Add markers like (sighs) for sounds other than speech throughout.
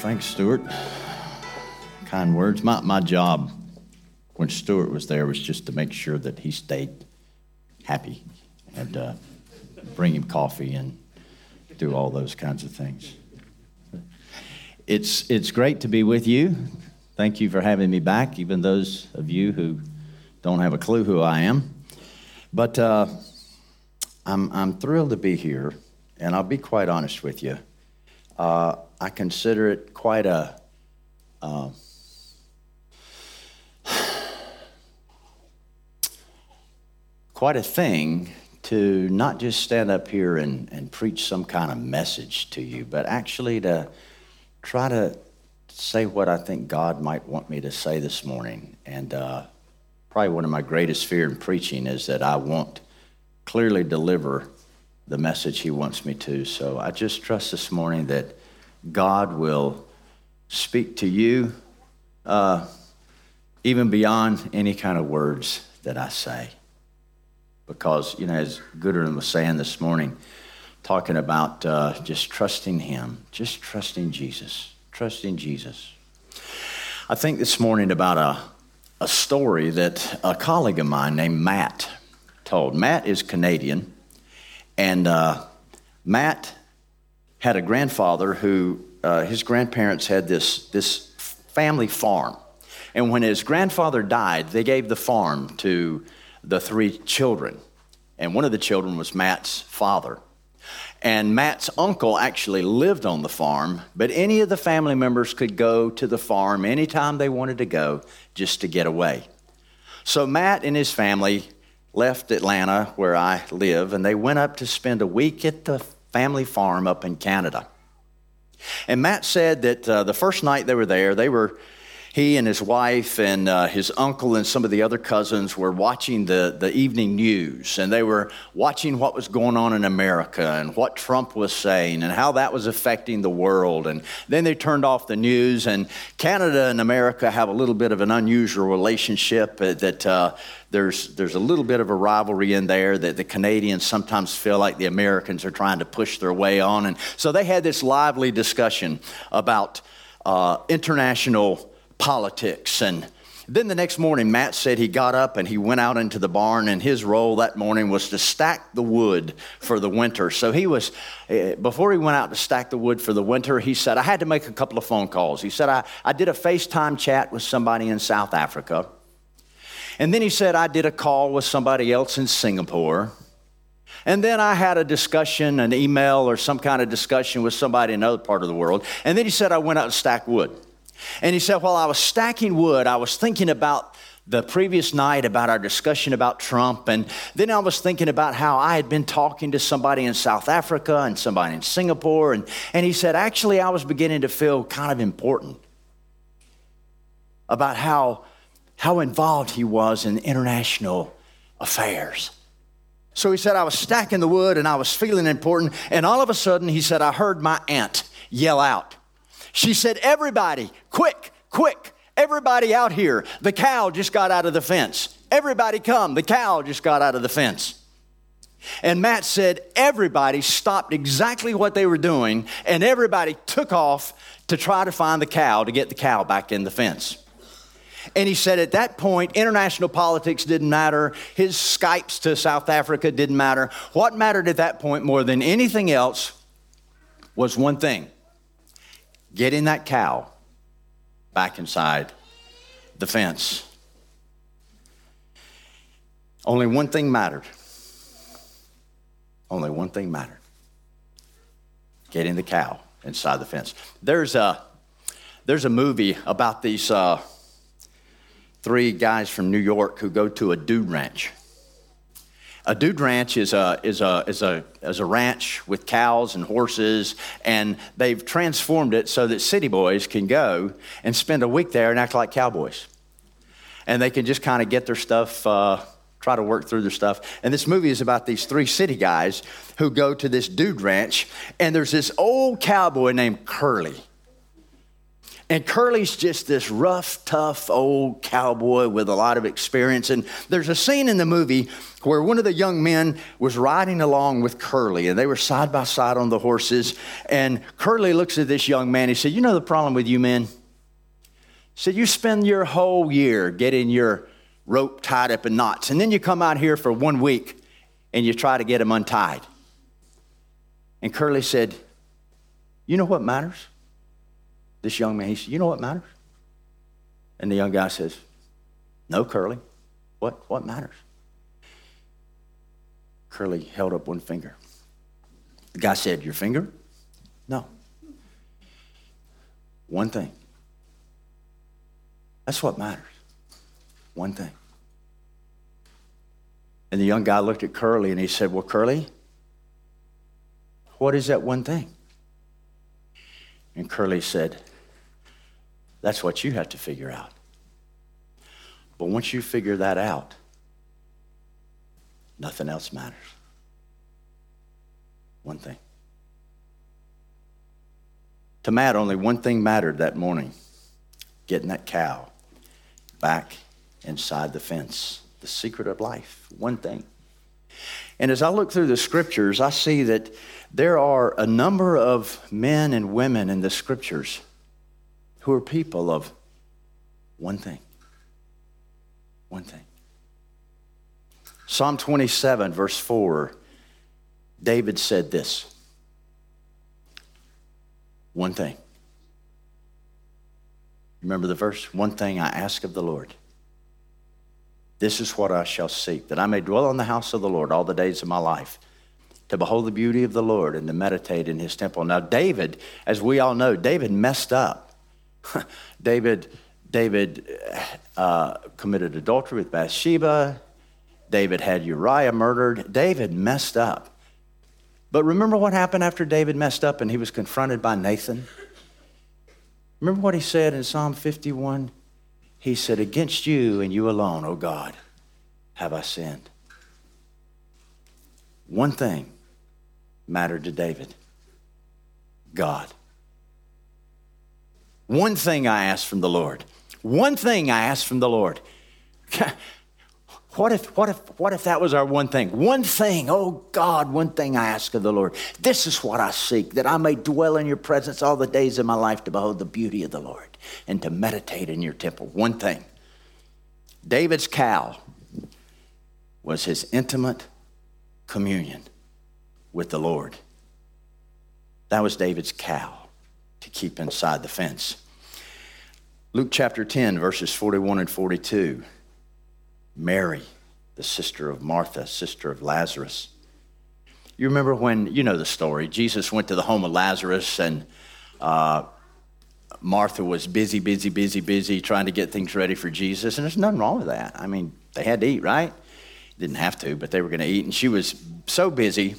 thanks, Stuart. Kind words. My, my job when Stuart was there was just to make sure that he stayed happy and uh, bring him coffee and do all those kinds of things. It's, it's great to be with you. Thank you for having me back, even those of you who don't have a clue who I am. But uh, I'm, I'm thrilled to be here, and I'll be quite honest with you. Uh, I consider it quite a uh, quite a thing to not just stand up here and, and preach some kind of message to you, but actually to try to say what I think God might want me to say this morning. And uh, probably one of my greatest fear in preaching is that I won't clearly deliver the message He wants me to. So I just trust this morning that God will speak to you uh, even beyond any kind of words that I say because, you know, as Goodwin was saying this morning, talking about uh, just trusting Him, just trusting Jesus, trusting Jesus. I think this morning about a, a story that a colleague of mine named Matt told. Matt is Canadian, and uh, Matt had a grandfather who, uh, his grandparents had this, this family farm. And when his grandfather died, they gave the farm to the three children. And one of the children was Matt's father. And Matt's uncle actually lived on the farm, but any of the family members could go to the farm anytime they wanted to go just to get away. So Matt and his family left Atlanta, where I live, and they went up to spend a week at the family farm up in Canada. And Matt said that uh, the first night they were there, they were he and his wife and uh, his uncle and some of the other cousins were watching the, the evening news and they were watching what was going on in America and what Trump was saying and how that was affecting the world. And then they turned off the news. And Canada and America have a little bit of an unusual relationship uh, that. Uh, there's, there's a little bit of a rivalry in there that the Canadians sometimes feel like the Americans are trying to push their way on. And so they had this lively discussion about uh, international politics. And then the next morning, Matt said he got up and he went out into the barn, and his role that morning was to stack the wood for the winter. So he was, eh, before he went out to stack the wood for the winter, he said, I had to make a couple of phone calls. He said, I, I did a FaceTime chat with somebody in South Africa. And then he said, I did a call with somebody else in Singapore. And then I had a discussion, an email or some kind of discussion with somebody in another part of the world. And then he said, I went out and stacked wood. And he said, While I was stacking wood, I was thinking about the previous night about our discussion about Trump. And then I was thinking about how I had been talking to somebody in South Africa and somebody in Singapore. And, and he said, Actually, I was beginning to feel kind of important about how, how involved he was in international affairs. So he said, I was stacking the wood and I was feeling important. And all of a sudden, he said, I heard my aunt yell out. She said, Everybody, quick, quick, everybody out here. The cow just got out of the fence. Everybody come, the cow just got out of the fence. And Matt said, Everybody stopped exactly what they were doing, and everybody took off to try to find the cow to get the cow back in the fence. And he said at that point, international politics didn't matter. His Skypes to South Africa didn't matter. What mattered at that point more than anything else was one thing getting that cow back inside the fence. Only one thing mattered. Only one thing mattered getting the cow inside the fence. There's a, there's a movie about these uh, three guys from New York who go to a dude ranch. A dude ranch is a, is, a, is, a, is a ranch with cows and horses, and they've transformed it so that city boys can go and spend a week there and act like cowboys. And they can just kind of get their stuff, uh, try to work through their stuff. And this movie is about these three city guys who go to this dude ranch, and there's this old cowboy named Curly. And Curly's just this rough, tough old cowboy with a lot of experience. And there's a scene in the movie where one of the young men was riding along with Curly, and they were side by side on the horses. And Curly looks at this young man. He said, You know the problem with you men? He said, You spend your whole year getting your rope tied up in knots, and then you come out here for one week and you try to get them untied. And Curly said, You know what matters? This young man, he said, You know what matters? And the young guy says, No, Curly. What, what matters? Curly held up one finger. The guy said, Your finger? No. One thing. That's what matters. One thing. And the young guy looked at Curly and he said, Well, Curly, what is that one thing? And Curly said, That's what you have to figure out. But once you figure that out, nothing else matters. One thing. To Matt, only one thing mattered that morning getting that cow back inside the fence. The secret of life. One thing. And as I look through the scriptures, I see that there are a number of men and women in the scriptures who are people of one thing. One thing. Psalm 27, verse 4, David said this One thing. Remember the verse? One thing I ask of the Lord. This is what I shall seek, that I may dwell in the house of the Lord all the days of my life, to behold the beauty of the Lord and to meditate in his temple. Now, David, as we all know, David messed up. (laughs) David, David uh, committed adultery with Bathsheba. David had Uriah murdered. David messed up. But remember what happened after David messed up and he was confronted by Nathan? Remember what he said in Psalm 51? He said, Against you and you alone, O God, have I sinned. One thing mattered to David God. One thing I ask from the Lord. One thing I ask from the Lord. (laughs) What if, what, if, what if that was our one thing? One thing, oh God, one thing I ask of the Lord. This is what I seek, that I may dwell in your presence all the days of my life to behold the beauty of the Lord and to meditate in your temple. One thing. David's cow was his intimate communion with the Lord. That was David's cow to keep inside the fence. Luke chapter 10, verses 41 and 42. Mary, the sister of Martha, sister of Lazarus. You remember when, you know the story, Jesus went to the home of Lazarus and uh, Martha was busy, busy, busy, busy trying to get things ready for Jesus. And there's nothing wrong with that. I mean, they had to eat, right? Didn't have to, but they were going to eat. And she was so busy.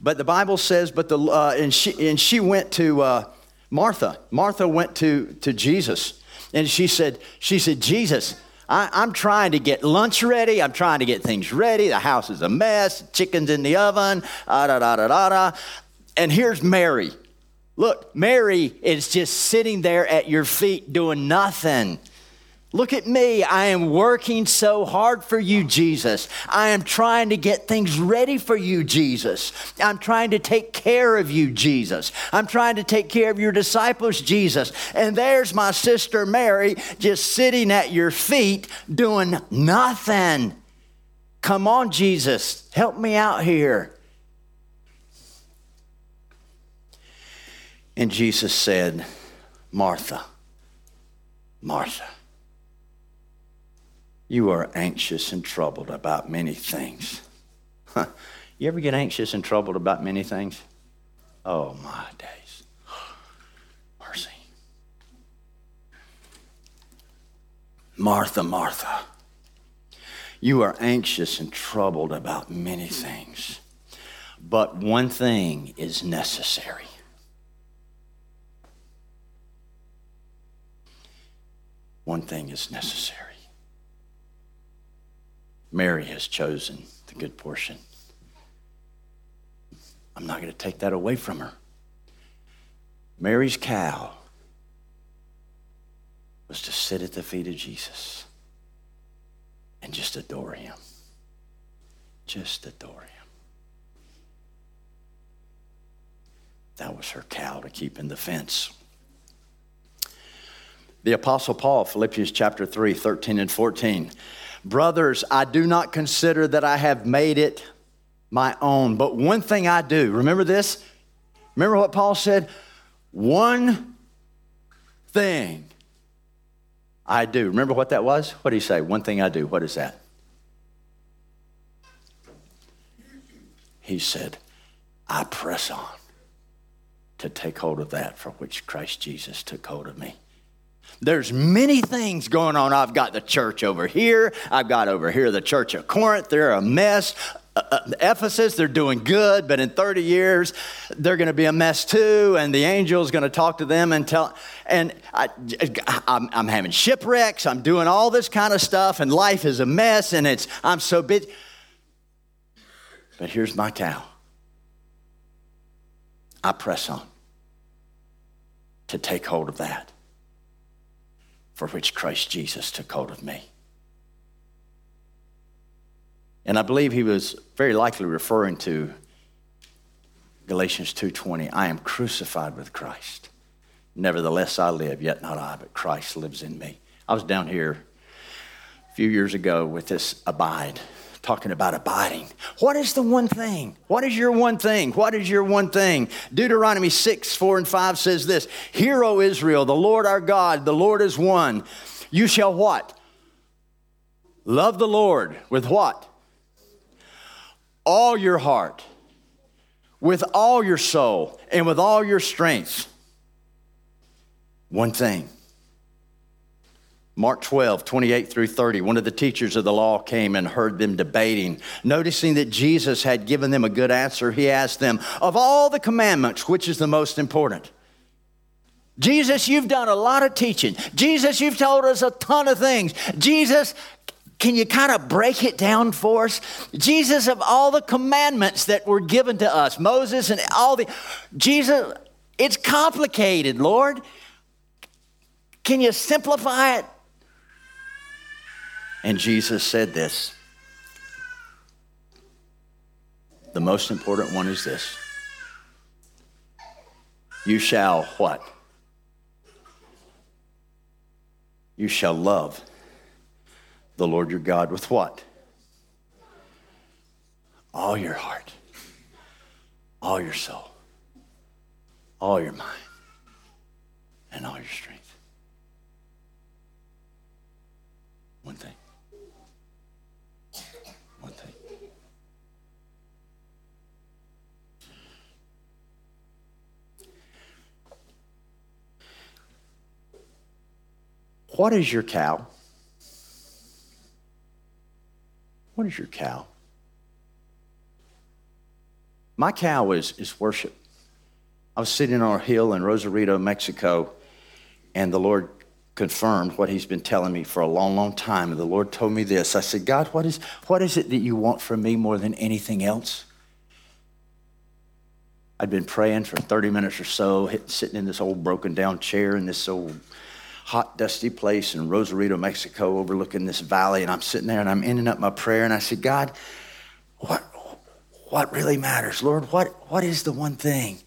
But the Bible says, but the, uh, and, she, and she went to uh, Martha. Martha went to, to Jesus. And she said, she said, Jesus, I, I'm trying to get lunch ready. I'm trying to get things ready. The house is a mess. Chicken's in the oven. Da, da, da, da, da. And here's Mary. Look, Mary is just sitting there at your feet doing nothing. Look at me. I am working so hard for you, Jesus. I am trying to get things ready for you, Jesus. I'm trying to take care of you, Jesus. I'm trying to take care of your disciples, Jesus. And there's my sister Mary just sitting at your feet doing nothing. Come on, Jesus. Help me out here. And Jesus said, Martha, Martha, you are anxious and troubled about many things. Huh. You ever get anxious and troubled about many things? Oh, my days. (sighs) Mercy. Martha, Martha, you are anxious and troubled about many things, but one thing is necessary. one thing is necessary. Mary has chosen the good portion. I'm not going to take that away from her. Mary's cow was to sit at the feet of Jesus and just adore him. Just adore him. That was her cow to keep in the fence. The Apostle Paul, Philippians chapter 3, 13 and 14. Brothers, I do not consider that I have made it my own, but one thing I do. Remember this? Remember what Paul said? One thing I do. Remember what that was? What did he say? One thing I do. What is that? He said, I press on to take hold of that for which Christ Jesus took hold of me. There's many things going on. I've got the church over here. I've got over here the church of Corinth. They're a mess. Uh, uh, Ephesus, they're doing good, but in 30 years, they're going to be a mess too. And the angel's going to talk to them and tell, and I, I'm, I'm having shipwrecks. I'm doing all this kind of stuff, and life is a mess, and it's, I'm so busy. But here's my towel I press on to take hold of that for which Christ Jesus took hold of me. And I believe he was very likely referring to Galatians 2:20, I am crucified with Christ. Nevertheless I live, yet not I, but Christ lives in me. I was down here a few years ago with this abide, talking about abiding. What is the one thing? What is your one thing? What is your one thing? Deuteronomy 6, 4 and 5 says this Hear, O Israel, the Lord our God, the Lord is one. You shall what? Love the Lord with what? all your heart, with all your soul, and with all your strength. One thing. Mark 12, 28 through 30, one of the teachers of the law came and heard them debating. Noticing that Jesus had given them a good answer, he asked them, Of all the commandments, which is the most important? Jesus, you've done a lot of teaching. Jesus, you've told us a ton of things. Jesus, can you kind of break it down for us? Jesus, of all the commandments that were given to us, Moses and all the, Jesus, it's complicated, Lord. Can you simplify it? And Jesus said this The most important one is this You shall what? You shall love the Lord your God with what? All your heart, all your soul, all your mind, and all your strength. One thing. One thing. What is your cow? What is your cow? My cow is, is worship. I was sitting on a hill in Rosarito, Mexico, and the Lord confirmed what He's been telling me for a long, long time. And the Lord told me this I said, God, what is, what is it that you want from me more than anything else? I'd been praying for 30 minutes or so, sitting in this old broken down chair in this old hot, dusty place in Rosarito, Mexico, overlooking this valley. And I'm sitting there and I'm ending up my prayer. And I said, God, what, what really matters? Lord, what, what is the one thing?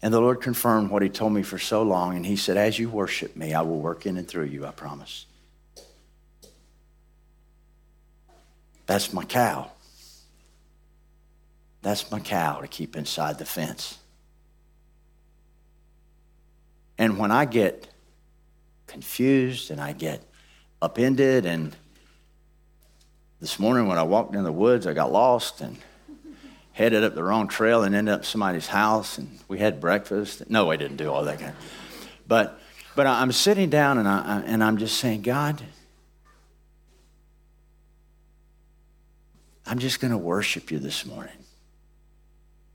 And the Lord confirmed what He told me for so long. And He said, As you worship me, I will work in and through you, I promise. That's my cow. That's my cow to keep inside the fence. And when I get confused and I get upended, and this morning when I walked in the woods, I got lost and headed up the wrong trail and ended up somebody's house, and we had breakfast. No, I didn't do all that kind. But but I'm sitting down and I and I'm just saying, God, I'm just going to worship you this morning.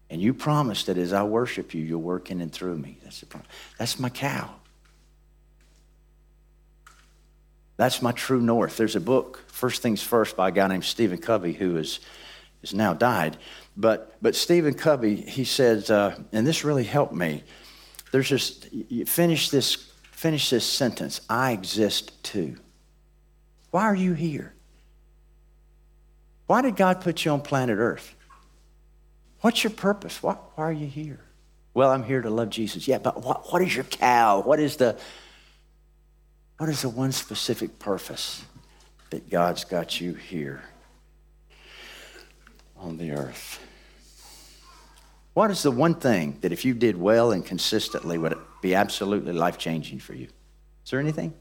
And you promised that as I worship you, you'll work in and through me. That's the promise. That's my cow. That's my true north. There's a book, First Things First, by a guy named Stephen Covey, who is, is now died. But, but Stephen Covey, he says, uh, and this really helped me. There's just, finish this finish this sentence I exist to. Why are you here? Why did God put you on planet Earth? What's your purpose? Why, why are you here? Well, I'm here to love Jesus. Yeah, but what, what is your cow? What is the what is the one specific purpose that God's got you here on the earth? What is the one thing that if you did well and consistently would be absolutely life changing for you? Is there anything?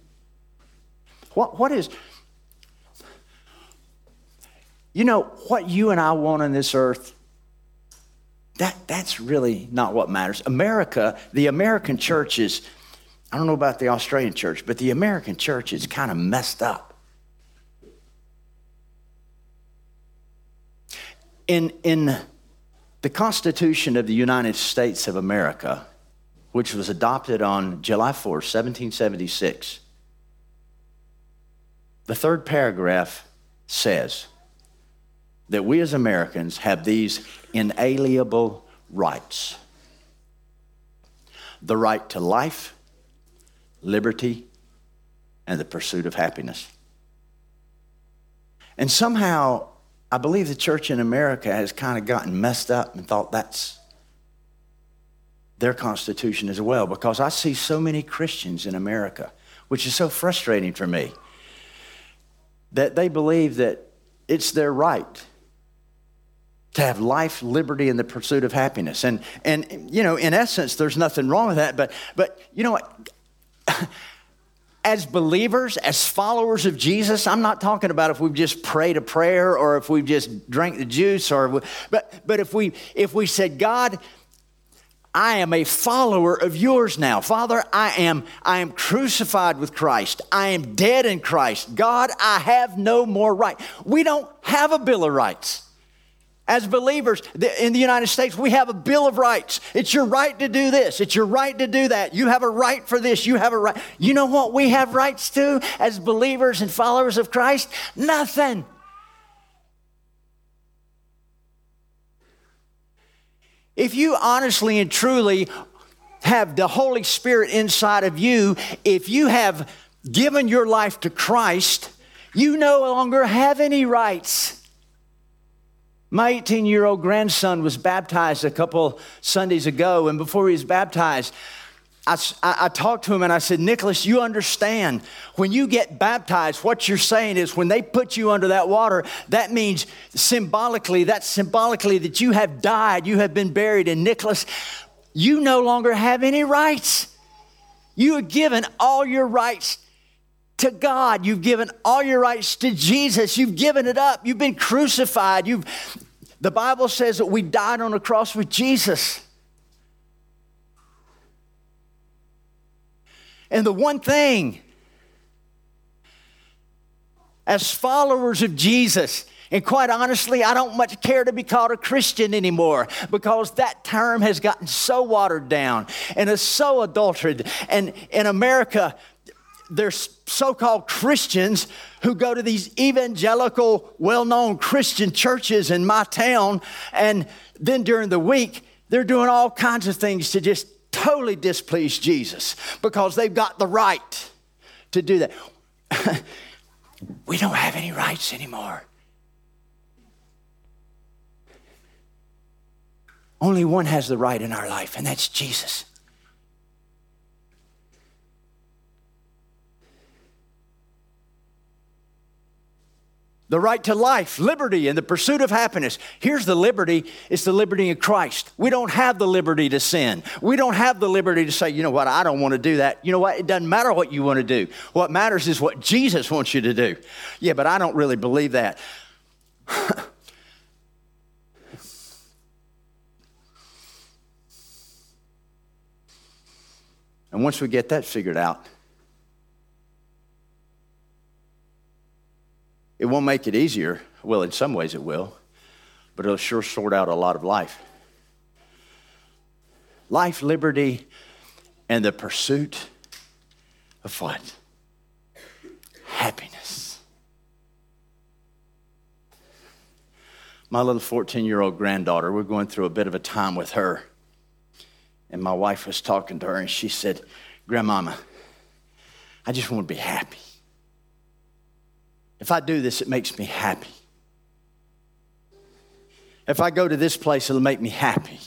What, what is, you know, what you and I want on this earth, that, that's really not what matters. America, the American church is, I don't know about the Australian church, but the American church is kind of messed up. In, in the Constitution of the United States of America, which was adopted on July 4, 1776, the third paragraph says that we as Americans have these inalienable rights the right to life, liberty, and the pursuit of happiness. And somehow I believe the church in America has kind of gotten messed up and thought that's their constitution as well because I see so many Christians in America, which is so frustrating for me, that they believe that it's their right to have life, liberty, and the pursuit of happiness. And, and you know, in essence, there's nothing wrong with that, but, but you know what? as believers, as followers of Jesus, I'm not talking about if we've just prayed a prayer or if we've just drank the juice or but but if we if we said, God, I am a follower of yours now. Father, I am I am crucified with Christ. I am dead in Christ. God, I have no more right. We don't have a bill of rights. As believers in the United States, we have a Bill of Rights. It's your right to do this. It's your right to do that. You have a right for this. You have a right. You know what we have rights to as believers and followers of Christ? Nothing. If you honestly and truly have the Holy Spirit inside of you, if you have given your life to Christ, you no longer have any rights. My 18 year old grandson was baptized a couple Sundays ago, and before he was baptized, I, I, talked to him and I said, Nicholas, you understand when you get baptized, what you're saying is when they put you under that water, that means symbolically, that's symbolically that you have died, you have been buried. And Nicholas, you no longer have any rights. You have given all your rights to God. You've given all your rights to Jesus. You've given it up. You've been crucified. You've, the Bible says that we died on the cross with Jesus. And the one thing, as followers of Jesus, and quite honestly, I don't much care to be called a Christian anymore because that term has gotten so watered down and is so adulterated. And in America, there's so called Christians who go to these evangelical, well known Christian churches in my town, and then during the week, they're doing all kinds of things to just totally displease Jesus because they've got the right to do that. (laughs) we don't have any rights anymore. Only one has the right in our life, and that's Jesus. The right to life, liberty, and the pursuit of happiness. Here's the liberty it's the liberty in Christ. We don't have the liberty to sin. We don't have the liberty to say, you know what, I don't want to do that. You know what, it doesn't matter what you want to do. What matters is what Jesus wants you to do. Yeah, but I don't really believe that. (sighs) and once we get that figured out, It won't make it easier. Well, in some ways it will, but it'll sure sort out a lot of life. Life, liberty, and the pursuit of what? Happiness. My little 14 year old granddaughter, we're going through a bit of a time with her. And my wife was talking to her, and she said, Grandmama, I just want to be happy. If I do this, it makes me happy. If I go to this place, it'll make me happy.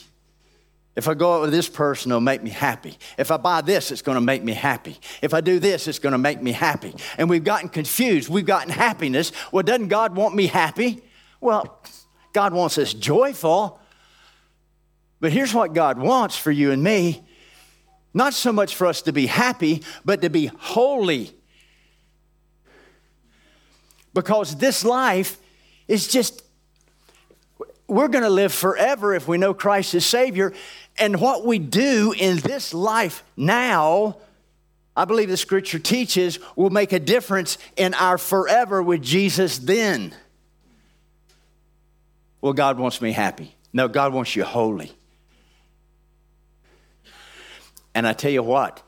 If I go out with this person, it'll make me happy. If I buy this, it's going to make me happy. If I do this, it's going to make me happy. And we've gotten confused. We've gotten happiness. Well, doesn't God want me happy? Well, God wants us joyful. But here's what God wants for you and me not so much for us to be happy, but to be holy. Because this life is just, we're going to live forever if we know Christ is Savior. And what we do in this life now, I believe the scripture teaches, will make a difference in our forever with Jesus then. Well, God wants me happy. No, God wants you holy. And I tell you what,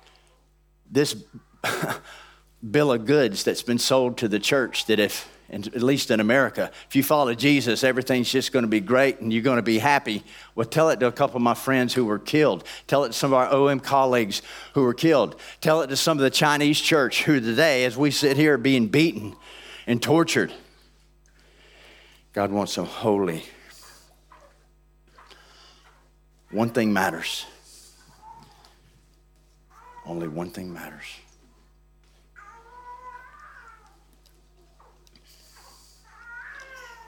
this (laughs) bill of goods that's been sold to the church that if at least in America, if you follow Jesus, everything's just going to be great and you're going to be happy. Well, tell it to a couple of my friends who were killed. Tell it to some of our OM colleagues who were killed. Tell it to some of the Chinese church who today, as we sit here, are being beaten and tortured. God wants them holy. One thing matters. Only one thing matters.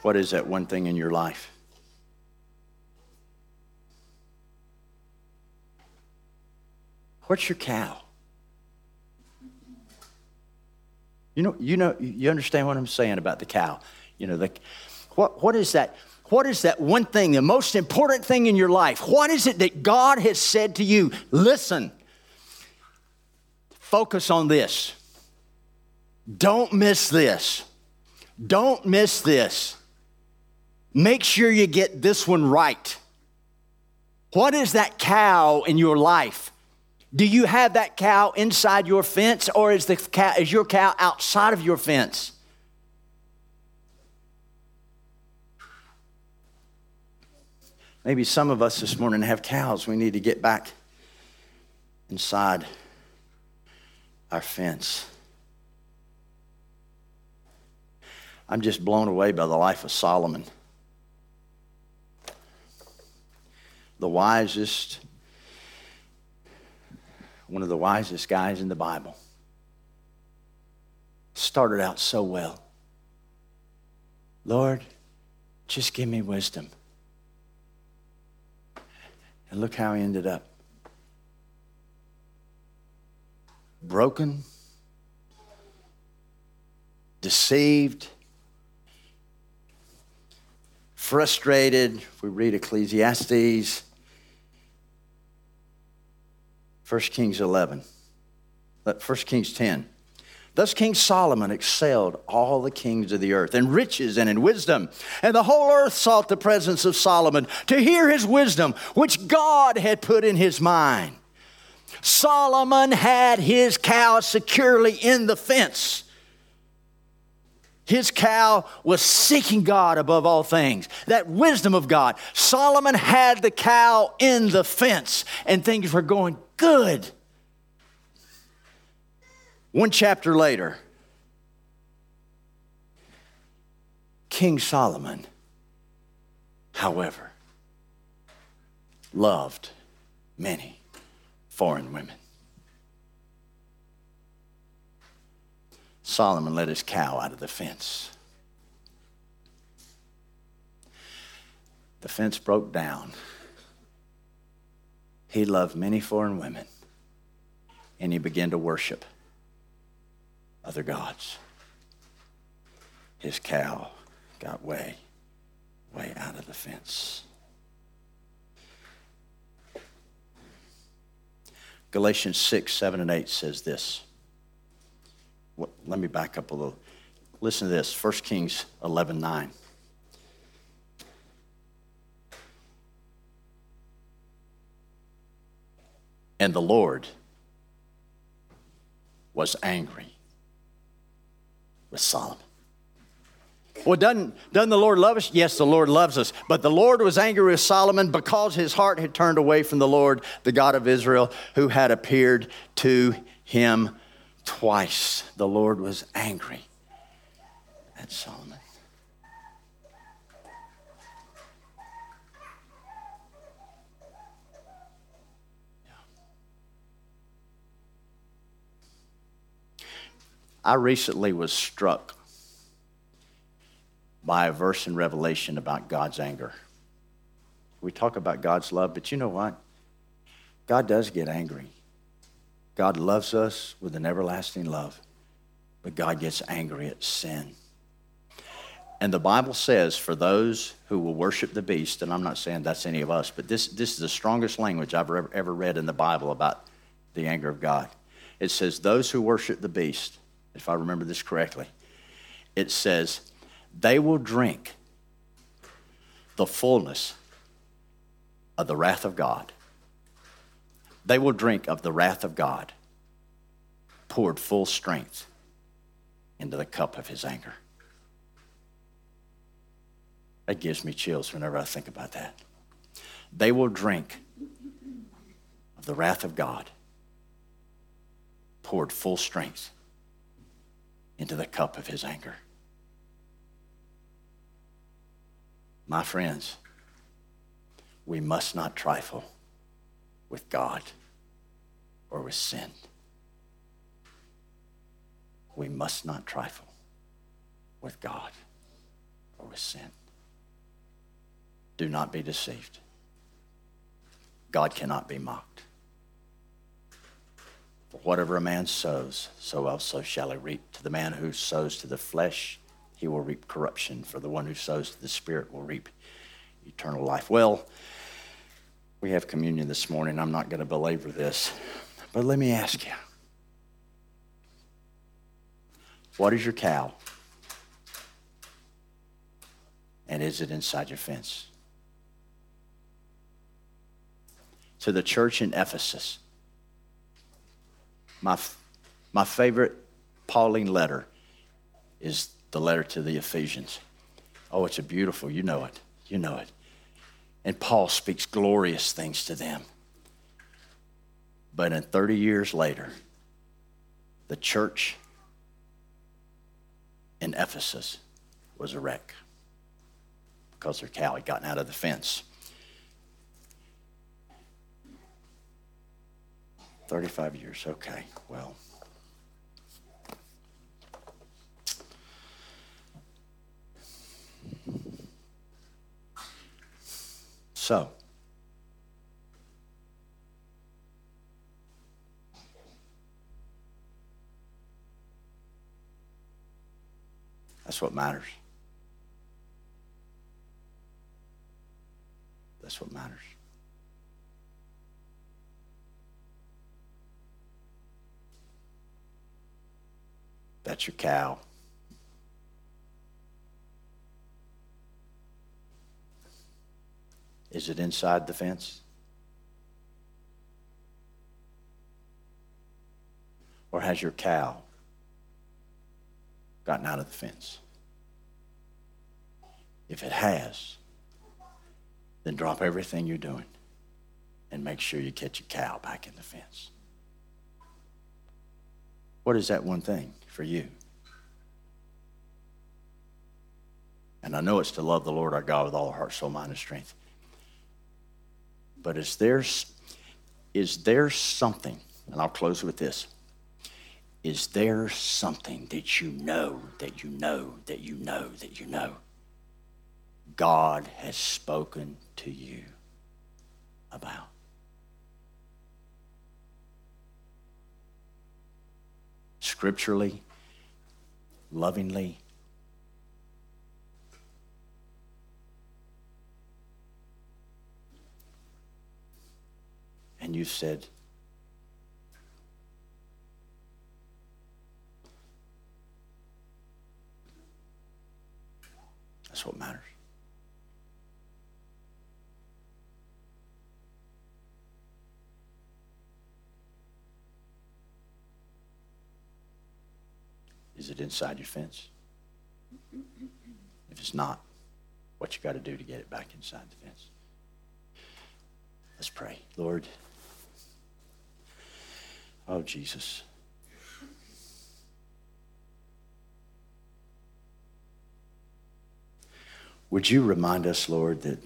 What is that one thing in your life? What's your cow? You know, you know, you understand what I'm saying about the cow. You know, the, what, what is that? What is that one thing, the most important thing in your life? What is it that God has said to you? Listen, focus on this. Don't miss this. Don't miss this. Make sure you get this one right. What is that cow in your life? Do you have that cow inside your fence or is, the cow, is your cow outside of your fence? Maybe some of us this morning have cows. We need to get back inside our fence. I'm just blown away by the life of Solomon. The wisest, one of the wisest guys in the Bible. Started out so well. Lord, just give me wisdom. And look how he ended up broken, deceived, frustrated. If we read Ecclesiastes, 1 Kings 11, 1 Kings 10. Thus King Solomon excelled all the kings of the earth in riches and in wisdom. And the whole earth sought the presence of Solomon to hear his wisdom, which God had put in his mind. Solomon had his cow securely in the fence. His cow was seeking God above all things, that wisdom of God. Solomon had the cow in the fence, and things were going good. One chapter later, King Solomon, however, loved many foreign women. Solomon let his cow out of the fence. The fence broke down. He loved many foreign women, and he began to worship other gods. His cow got way, way out of the fence. Galatians 6, 7, and 8 says this. Let me back up a little. Listen to this 1 Kings 11, 9. And the Lord was angry with Solomon. Well, doesn't, doesn't the Lord love us? Yes, the Lord loves us. But the Lord was angry with Solomon because his heart had turned away from the Lord, the God of Israel, who had appeared to him Twice the Lord was angry at Solomon. I recently was struck by a verse in Revelation about God's anger. We talk about God's love, but you know what? God does get angry. God loves us with an everlasting love, but God gets angry at sin. And the Bible says, for those who will worship the beast, and I'm not saying that's any of us, but this, this is the strongest language I've ever, ever read in the Bible about the anger of God. It says, those who worship the beast, if I remember this correctly, it says, they will drink the fullness of the wrath of God. They will drink of the wrath of God, poured full strength into the cup of his anger. That gives me chills whenever I think about that. They will drink of the wrath of God, poured full strength into the cup of his anger. My friends, we must not trifle with God or with sin. We must not trifle with God or with sin. Do not be deceived. God cannot be mocked. For whatever a man sows, so also shall he reap. To the man who sows to the flesh, he will reap corruption. For the one who sows to the Spirit will reap eternal life. Well, we have communion this morning. I'm not going to belabor this, but let me ask you what is your cow? And is it inside your fence? To the church in Ephesus, my, my favorite Pauline letter is the letter to the Ephesians. Oh, it's a beautiful, you know it. You know it. And Paul speaks glorious things to them. But in 30 years later, the church in Ephesus was a wreck because their cow had gotten out of the fence. 35 years, okay, well. So, that's what matters. That's what matters. That's your cow. Is it inside the fence? Or has your cow gotten out of the fence? If it has, then drop everything you're doing and make sure you catch your cow back in the fence. What is that one thing for you? And I know it's to love the Lord our God with all our heart, soul, mind, and strength. But is there, is there something, and I'll close with this. Is there something that you know, that you know, that you know, that you know God has spoken to you about? Scripturally, lovingly, and you said, That's what matters. Is it inside your fence? If it's not, what you got to do to get it back inside the fence? Let's pray. Lord, Oh, Jesus. Would you remind us, Lord, that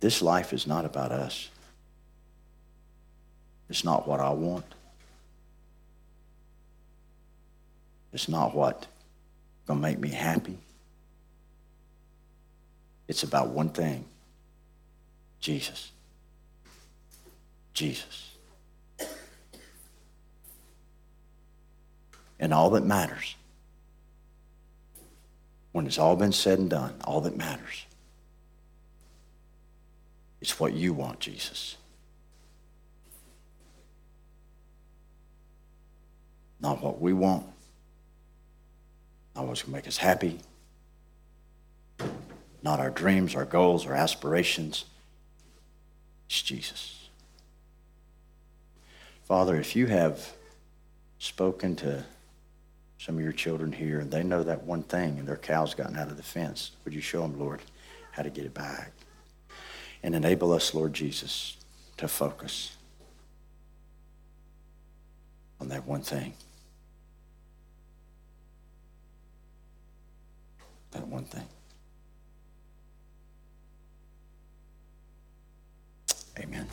this life is not about us? It's not what I want. It's not what going to make me happy. It's about one thing Jesus. Jesus. And all that matters, when it's all been said and done, all that matters is what you want, Jesus. Not what we want, not what's going to make us happy, not our dreams, our goals, our aspirations. It's Jesus. Father, if you have spoken to some of your children here and they know that one thing and their cow's gotten out of the fence, would you show them, Lord, how to get it back? And enable us, Lord Jesus, to focus on that one thing. That one thing. Amen.